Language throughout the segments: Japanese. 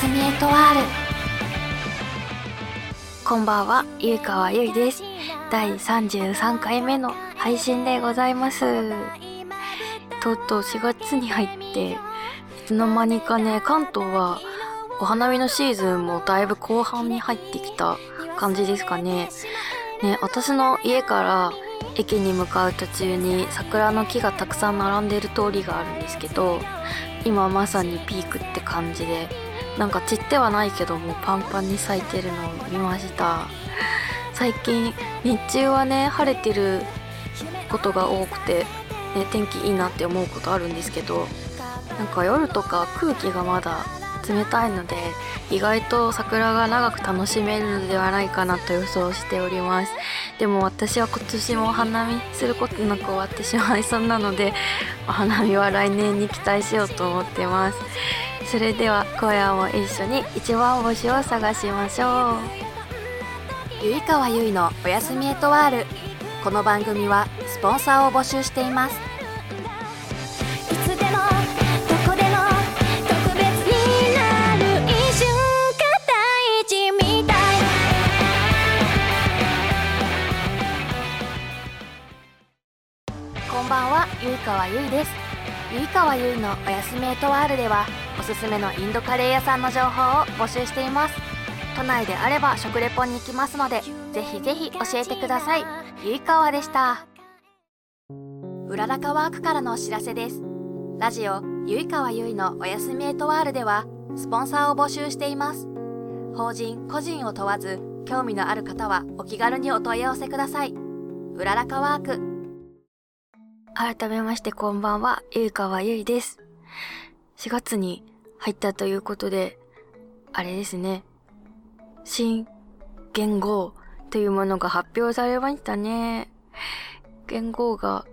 すみエトワール。こんばんはゆいかわゆいです。第33回目の配信でございます。とうとう4月に入っていつの間にかね関東はお花見のシーズンもだいぶ後半に入ってきた感じですかね。ね私の家から駅に向かう途中に桜の木がたくさん並んでる通りがあるんですけど今まさにピークって感じでなんか散ってはないけどもパンパンに咲いてるのを見ました。最近日中はね晴れてることが多くて、ね、天気いいなって思うことあるんですけどなんか夜とか空気がまだ冷たいので意外と桜が長く楽しめるのではないかなと予想しております。でも私は今年もお花見することなく終わってしまいそうなのでお花見は来年に期待しようと思ってます。それでは今夜も一緒に一番星を探しましょう。ゆいかわゆいのおやすみエトワール。この番組はスポンサーを募集しています。こんばんはゆいかわゆいですゆいかわゆいのおやすみエトワールではおすすめのインドカレー屋さんの情報を募集しています。都内であれば食レポに行きますのでぜひぜひ教えてください。ゆいかわでした。うららかワークからのお知らせです。ラジオゆいかわゆいのおやすみエトワールではスポンサーを募集しています。法人個人を問わず興味のある方はお気軽にお問い合わせください。うららかワーク。改めましてこんばんは、ゆいかわゆいです。4月に入ったということで、あれですね。新元号というものが発表されましたね。元号が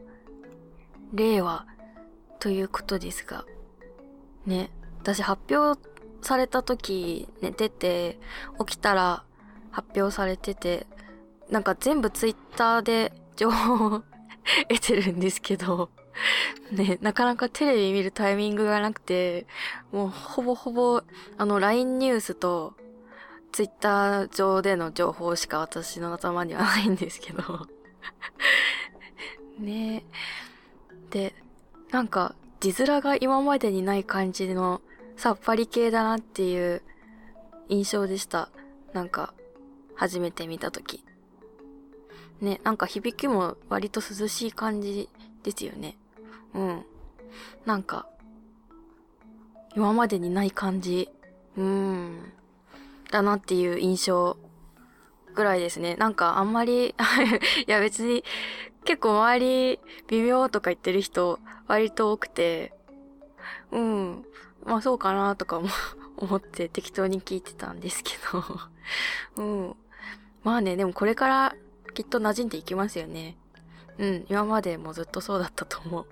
令和ということですが。ね、私発表された時寝てて、起きたら発表されてて、なんか全部ツイッターで情報を 得てるんですけど、ね、なかなかテレビ見るタイミングがなくて、もうほぼほぼ、あの、LINE ニュースと、ツイッター上での情報しか私の頭にはないんですけど。ねで、なんか、字面が今までにない感じの、さっぱり系だなっていう印象でした。なんか、初めて見たとき。ね、なんか響きも割と涼しい感じですよね。うん。なんか、今までにない感じ、うーん、だなっていう印象ぐらいですね。なんかあんまり、いや別に結構周り微妙とか言ってる人割と多くて、うん、まあそうかなとかも 思って適当に聞いてたんですけど、うん。まあね、でもこれからきっと馴染んでいきますよね。うん、今までもずっとそうだったと思う。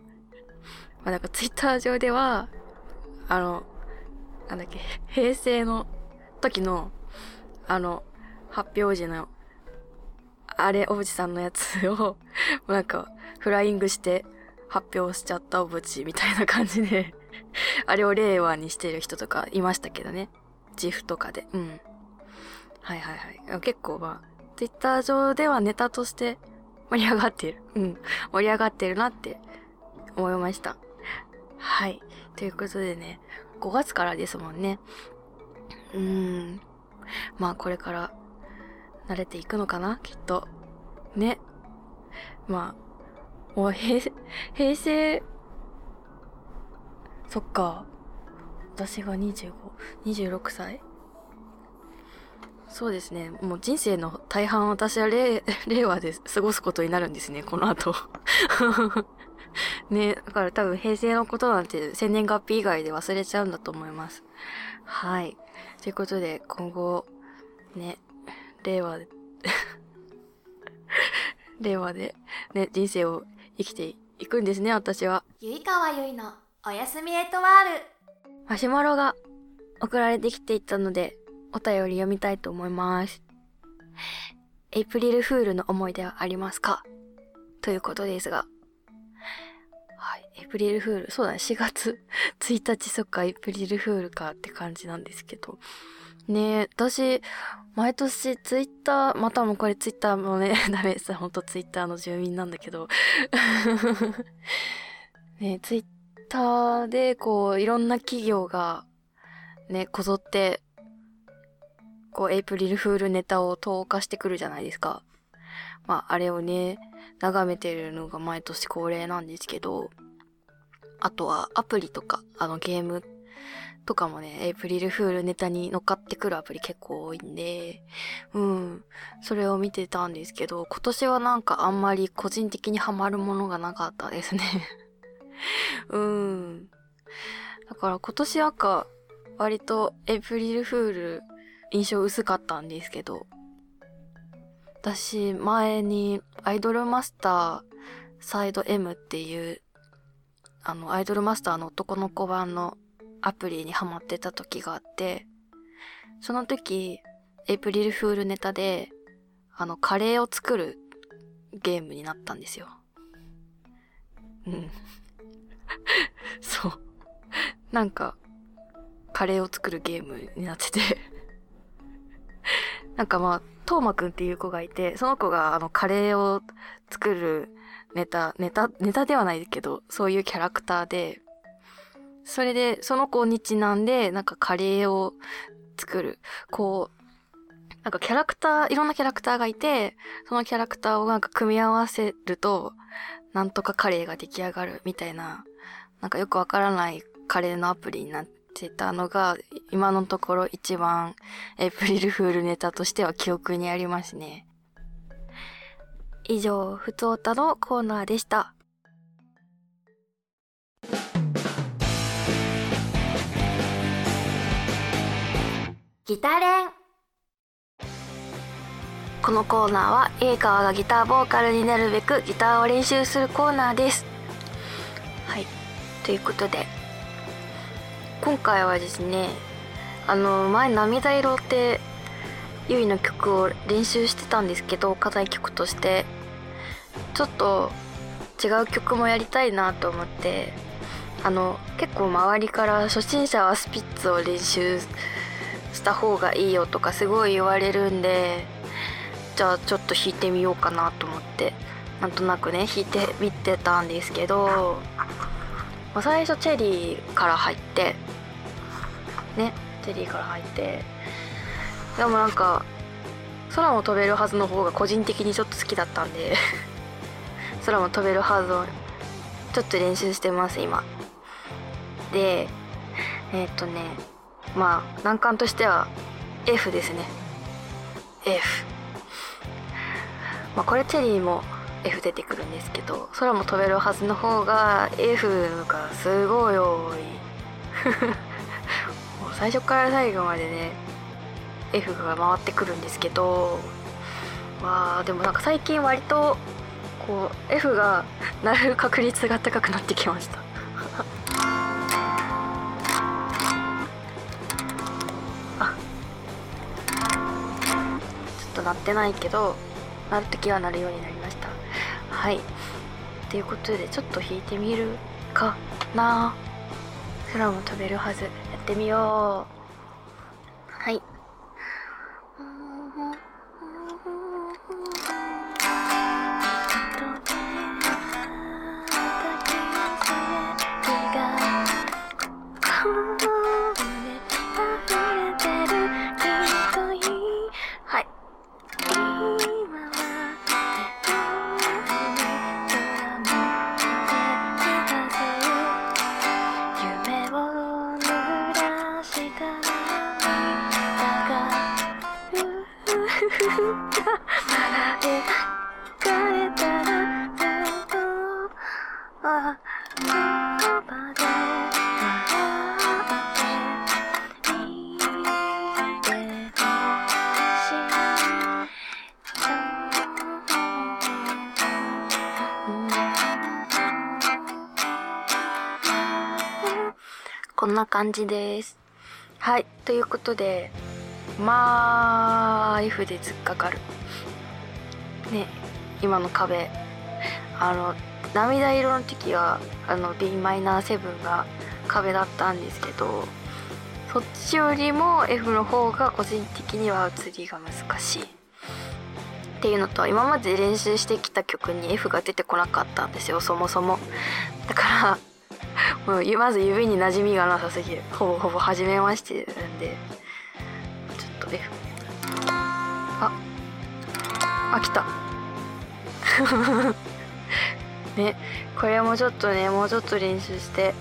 まあなんかツイッター上では、あの、なんだっけ、平成の時の、あの、発表時の、あれ、おぶちさんのやつを、なんか、フライングして発表しちゃったおぶちみたいな感じで、あれを令和にしてる人とかいましたけどね。自負とかで。うん。はいはいはい。結構まあ、ツイッター上ではネタとして盛り上がってる。うん。盛り上がってるなって思いました。はい。ということでね、5月からですもんね。うーん。まあこれから慣れていくのかな？きっと。ね。まあ、もう平成、平成、そっか。私が25、26歳？そうですね。もう人生の大半私は令 令和で過ごすことになるんですね、この後。ね、だから多分平成のことなんて生年月日以外で忘れちゃうんだと思います。はい。ということで、今後、ね、令和で、令和で、ね、人生を生きていくんですね、私は。ゆいかわゆいのおやすみエトワールマシュマロが送られてきていたので、お便り読みたいと思います。エイプリルフールの思い出はありますか？ということですが。はい。エイプリルフール、そうだね、4月 1日、そっか、エイプリルフールかって感じなんですけど。ねえ、私、毎年ツイッター、またもこれツイッターもね、ダメです。ほんとツイッターの住民なんだけど。ねツイッターでこう、いろんな企業が、ね、こぞって、こう、エイプリルフールネタを投下してくるじゃないですか。まあ、あれをね、眺めてるのが毎年恒例なんですけど、あとはアプリとか、あのゲームとかもね、エイプリルフールネタに乗っかってくるアプリ結構多いんで、うん、それを見てたんですけど、今年はなんかあんまり個人的にハマるものがなかったですね うん。だから今年なんか、割とエイプリルフール印象薄かったんですけど、私前にアイドルマスターサイド M っていうあのアイドルマスターの男の子版のアプリにハマってた時があって、その時、エイプリルフールネタで、あの、カレーを作るゲームになったんですよ。うん。そう。なんか、カレーを作るゲームになっててなんかまあ、トーマくんっていう子がいて、その子があの、カレーを作るネタ、ネタ、ネタではないけど、そういうキャラクターで、それで、その子にちなんで、なんかカレーを作る。こう、なんかキャラクター、いろんなキャラクターがいて、そのキャラクターをなんか組み合わせると、なんとかカレーが出来上がるみたいな、なんかよくわからないカレーのアプリになってたのが、今のところ一番エイプリルフールネタとしては記憶にありますね。以上、ふつおたのコーナーでした。ギタレンこのコーナーは家川がギターボーカルになるべくギターを練習するコーナーですはいということで今回はですねあの前涙色ってゆいの曲を練習してたんですけど課題曲として。ちょっと違う曲もやりたいなと思って。あの結構周りから初心者はスピッツを練習した方がいいよとかすごい言われるんでじゃあちょっと弾いてみようかなと思って。なんとなくね弾いてみてたんですけど、最初チェリーから入ってねチェリーから入って。でもなんか空も飛べるはずの方が個人的にちょっと好きだったんで。空も飛べるはずをちょっと練習してます今。でえっ、とねまあ難関としては F ですね。F まあこれチェリーも F 出てくるんですけど空も飛べるはずの方が F がすごい多い。最初から最後までね F が回ってくるんですけどまあでもなんか最近割とこう F が鳴る確率が高くなってきました。鳴ってないけど鳴る時は鳴るようになりました。はい。ということでちょっと弾いてみるかな。空も飛べるはず。ってみよう。こんな感じです。はい。ということで、まあ、F で突っかかる。ね、今の壁。あの、涙色の時はあの b マイナー7が壁だったんですけどそっちよりも F の方が個人的には移りが難しい。っていうのと今まで練習してきた曲に F が出てこなかったんですよそもそも。だから もうまず指に馴染みがなさすぎる。ほぼほぼ初めましてなんでちょっと F ああ来た。ねこれもちょっとねもうちょっと練習して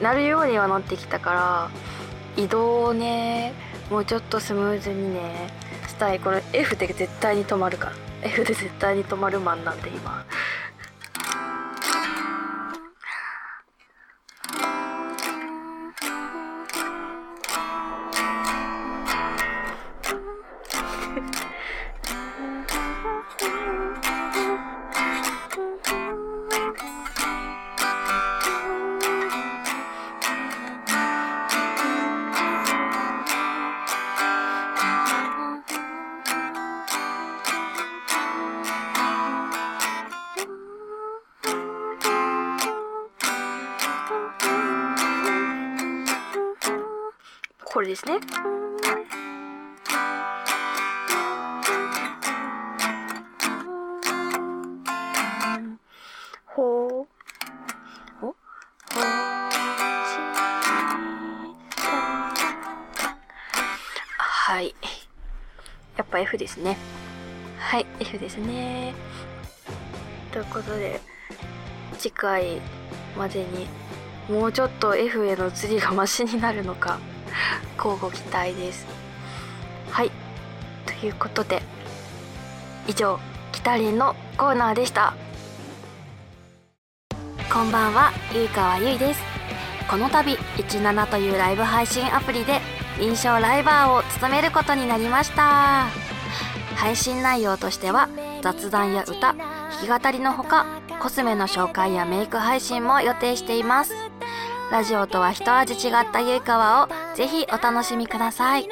なるようにはなってきたから移動をねもうちょっとスムーズにねしたい。これ F で絶対に止まるから。F で絶対に止まるマンなんで今。これですね。はい。やっぱ F ですね。はい F ですね。ということで次回までにもうちょっと F への移りがマシになるのか。交互期待ですはいということで以上キタリンのコーナーでしたこんばんは、ゆいかわゆいです。この度、17というライブ配信アプリで臨床ライバーを務めることになりました。配信内容としては、雑談や歌、弾き語りのほか、コスメの紹介やメイク配信も予定しています。ラジオとは一味違ったゆいかわをぜひお楽しみください。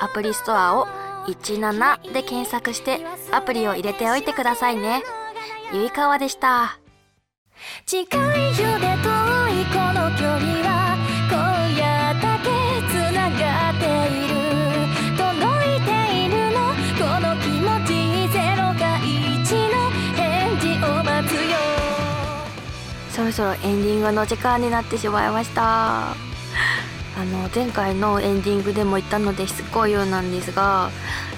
アプリストアを17で検索してアプリを入れておいてくださいね。ゆいかわでした。近いよで遠いこの距離はそろエンディングの時間になってしまいました。あの前回のエンディングでも言ったのでしつこいようなんですが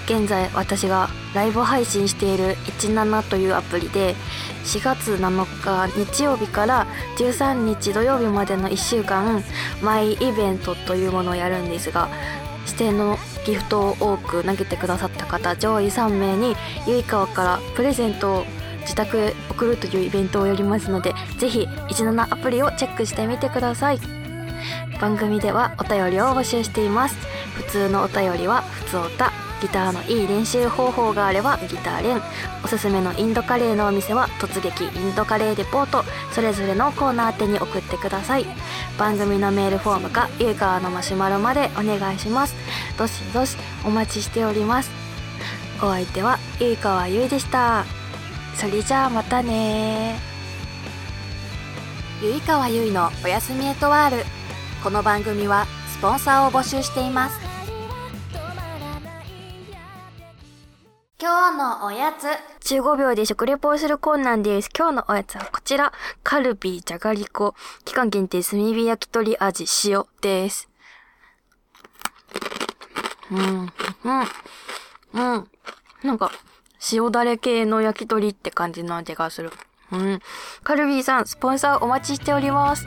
現在私がライブ配信している17というアプリで4月7日日曜日から13日土曜日までの1週間マイイベントというものをやるんですが指定のギフトを多く投げてくださった方上位3名にゆいかわからプレゼントを自宅へ送るというイベントをやりますのでぜひ17アプリをチェックしてみてください。番組ではお便りを募集しています。普通のお便りは普通おたギターのいい練習方法があればギター練。おすすめのインドカレーのお店は突撃インドカレーレポート。それぞれのコーナー宛てに送ってください。番組のメールフォームかゆいかわのマシュマロまでお願いします。どしどしお待ちしております。お相手はゆいかわゆいでした。それじゃあまたねゆいかわゆいのおやすみエトワールこの番組はスポンサーを募集しています今日のおやつ15秒で食レポをするコーナーです。今日のおやつはこちら。カルビーじゃがりこ。期間限定炭火焼き鳥味塩です。うん、うん、うん。なんか、塩だれ系の焼き鳥って感じの味がする。うん。カルビーさん、スポンサーお待ちしております。